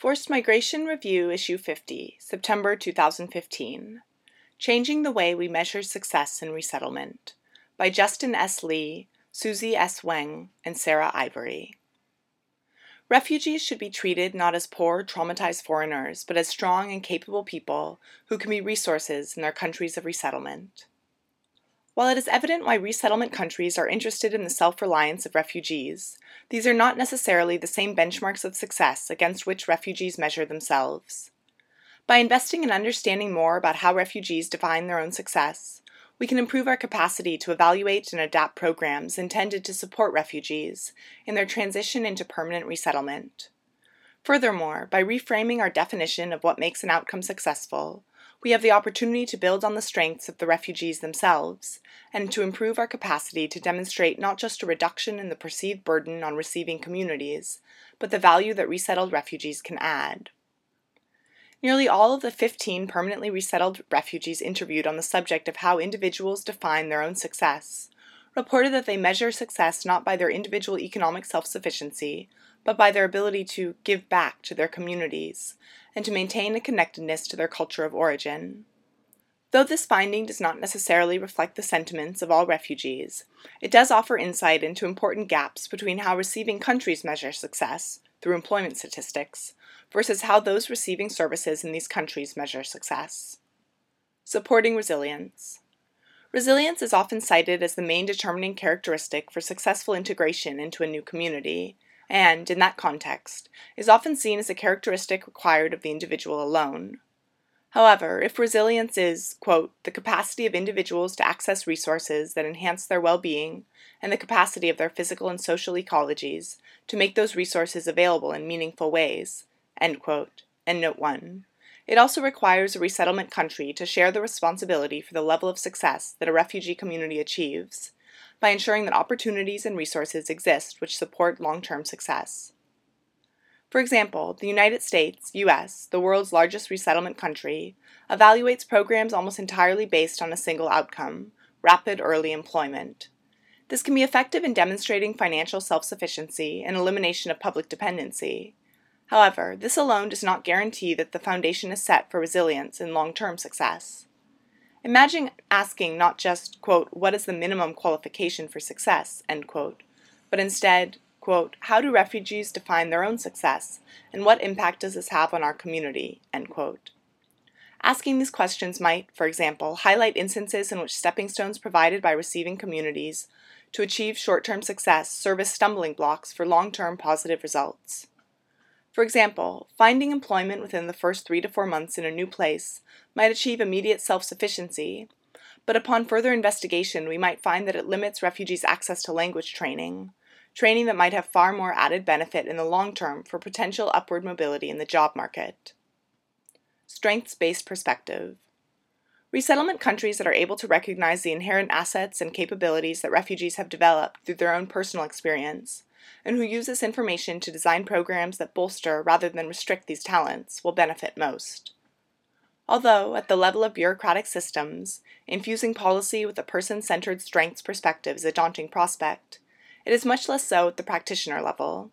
Forced Migration Review, Issue 50, September 2015. Changing the Way We Measure Success in Resettlement by Justin S. Lee, Susie S. Weng, and Sarah Ivory. Refugees should be treated not as poor, traumatized foreigners, but as strong and capable people who can be resources in their countries of resettlement. While it is evident why resettlement countries are interested in the self reliance of refugees, these are not necessarily the same benchmarks of success against which refugees measure themselves. By investing in understanding more about how refugees define their own success, we can improve our capacity to evaluate and adapt programs intended to support refugees in their transition into permanent resettlement. Furthermore, by reframing our definition of what makes an outcome successful, we have the opportunity to build on the strengths of the refugees themselves and to improve our capacity to demonstrate not just a reduction in the perceived burden on receiving communities, but the value that resettled refugees can add. Nearly all of the 15 permanently resettled refugees interviewed on the subject of how individuals define their own success reported that they measure success not by their individual economic self sufficiency, but by their ability to give back to their communities and to maintain a connectedness to their culture of origin. Though this finding does not necessarily reflect the sentiments of all refugees, it does offer insight into important gaps between how receiving countries measure success, through employment statistics, versus how those receiving services in these countries measure success. Supporting resilience. Resilience is often cited as the main determining characteristic for successful integration into a new community, and, in that context, is often seen as a characteristic required of the individual alone. However, if resilience is, quote, the capacity of individuals to access resources that enhance their well being and the capacity of their physical and social ecologies to make those resources available in meaningful ways, end quote, and note 1. It also requires a resettlement country to share the responsibility for the level of success that a refugee community achieves, by ensuring that opportunities and resources exist which support long term success. For example, the United States, US, the world's largest resettlement country, evaluates programs almost entirely based on a single outcome rapid early employment. This can be effective in demonstrating financial self sufficiency and elimination of public dependency. However, this alone does not guarantee that the foundation is set for resilience and long term success. Imagine asking not just, quote, what is the minimum qualification for success, end quote, but instead, quote, how do refugees define their own success, and what impact does this have on our community, end quote. Asking these questions might, for example, highlight instances in which stepping stones provided by receiving communities to achieve short term success serve as stumbling blocks for long term positive results. For example, finding employment within the first three to four months in a new place might achieve immediate self sufficiency, but upon further investigation, we might find that it limits refugees' access to language training, training that might have far more added benefit in the long term for potential upward mobility in the job market. Strengths based perspective. Resettlement countries that are able to recognize the inherent assets and capabilities that refugees have developed through their own personal experience and who use this information to design programs that bolster rather than restrict these talents will benefit most. Although, at the level of bureaucratic systems, infusing policy with a person centered strengths perspective is a daunting prospect, it is much less so at the practitioner level.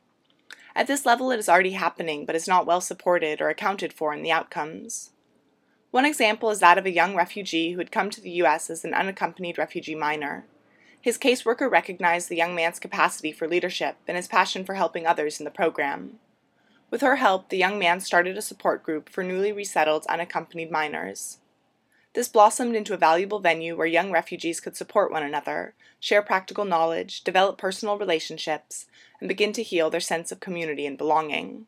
At this level, it is already happening but is not well supported or accounted for in the outcomes. One example is that of a young refugee who had come to the U.S. as an unaccompanied refugee minor. His caseworker recognized the young man's capacity for leadership and his passion for helping others in the program. With her help, the young man started a support group for newly resettled unaccompanied minors. This blossomed into a valuable venue where young refugees could support one another, share practical knowledge, develop personal relationships, and begin to heal their sense of community and belonging.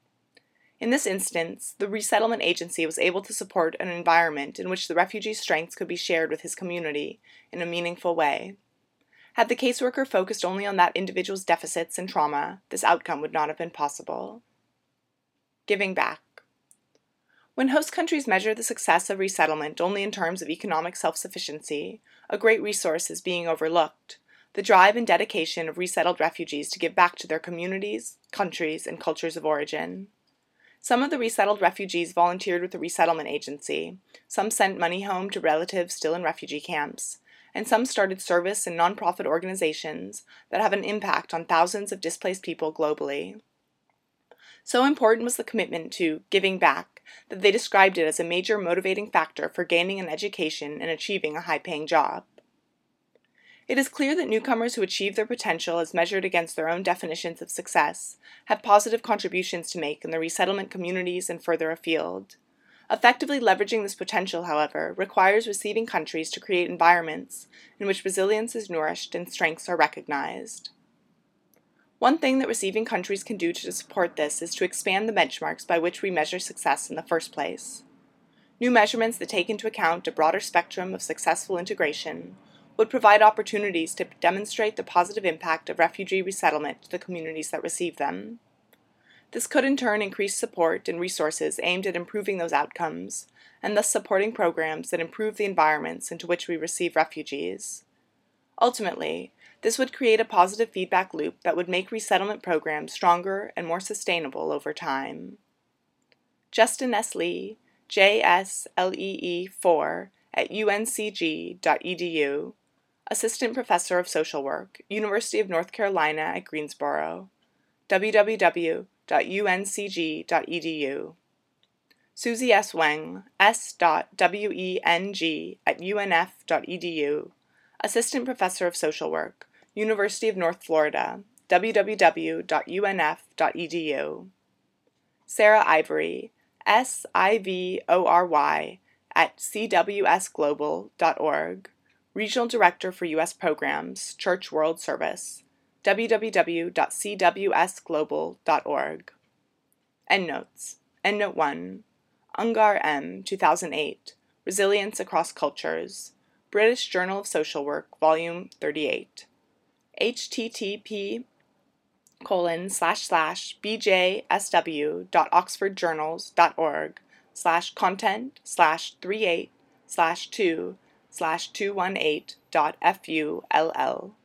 In this instance, the resettlement agency was able to support an environment in which the refugee's strengths could be shared with his community in a meaningful way. Had the caseworker focused only on that individual's deficits and trauma, this outcome would not have been possible. Giving back. When host countries measure the success of resettlement only in terms of economic self sufficiency, a great resource is being overlooked the drive and dedication of resettled refugees to give back to their communities, countries, and cultures of origin. Some of the resettled refugees volunteered with the resettlement agency, some sent money home to relatives still in refugee camps, and some started service and nonprofit organizations that have an impact on thousands of displaced people globally. So important was the commitment to giving back that they described it as a major motivating factor for gaining an education and achieving a high paying job. It is clear that newcomers who achieve their potential as measured against their own definitions of success have positive contributions to make in the resettlement communities and further afield. Effectively leveraging this potential, however, requires receiving countries to create environments in which resilience is nourished and strengths are recognized. One thing that receiving countries can do to support this is to expand the benchmarks by which we measure success in the first place. New measurements that take into account a broader spectrum of successful integration would provide opportunities to demonstrate the positive impact of refugee resettlement to the communities that receive them. This could in turn increase support and resources aimed at improving those outcomes, and thus supporting programs that improve the environments into which we receive refugees. Ultimately, this would create a positive feedback loop that would make resettlement programs stronger and more sustainable over time. Justin S. Lee, JSLEE4 at uncg.edu, Assistant Professor of Social Work, University of North Carolina at Greensboro, www.uncg.edu. Susie S. Weng, S.weng at unf.edu, Assistant Professor of Social Work, University of North Florida, www.unf.edu. Sarah Ivory, S I V O R Y, at cwsglobal.org. Regional Director for U.S. Programs, Church World Service, www.cwsglobal.org. Endnotes. Endnote 1. Ungar M. 2008. Resilience Across Cultures. British Journal of Social Work, Volume 38. http colon slash slash bjsw.oxfordjournals.org slash content slash 38 slash 2 slash 218.full.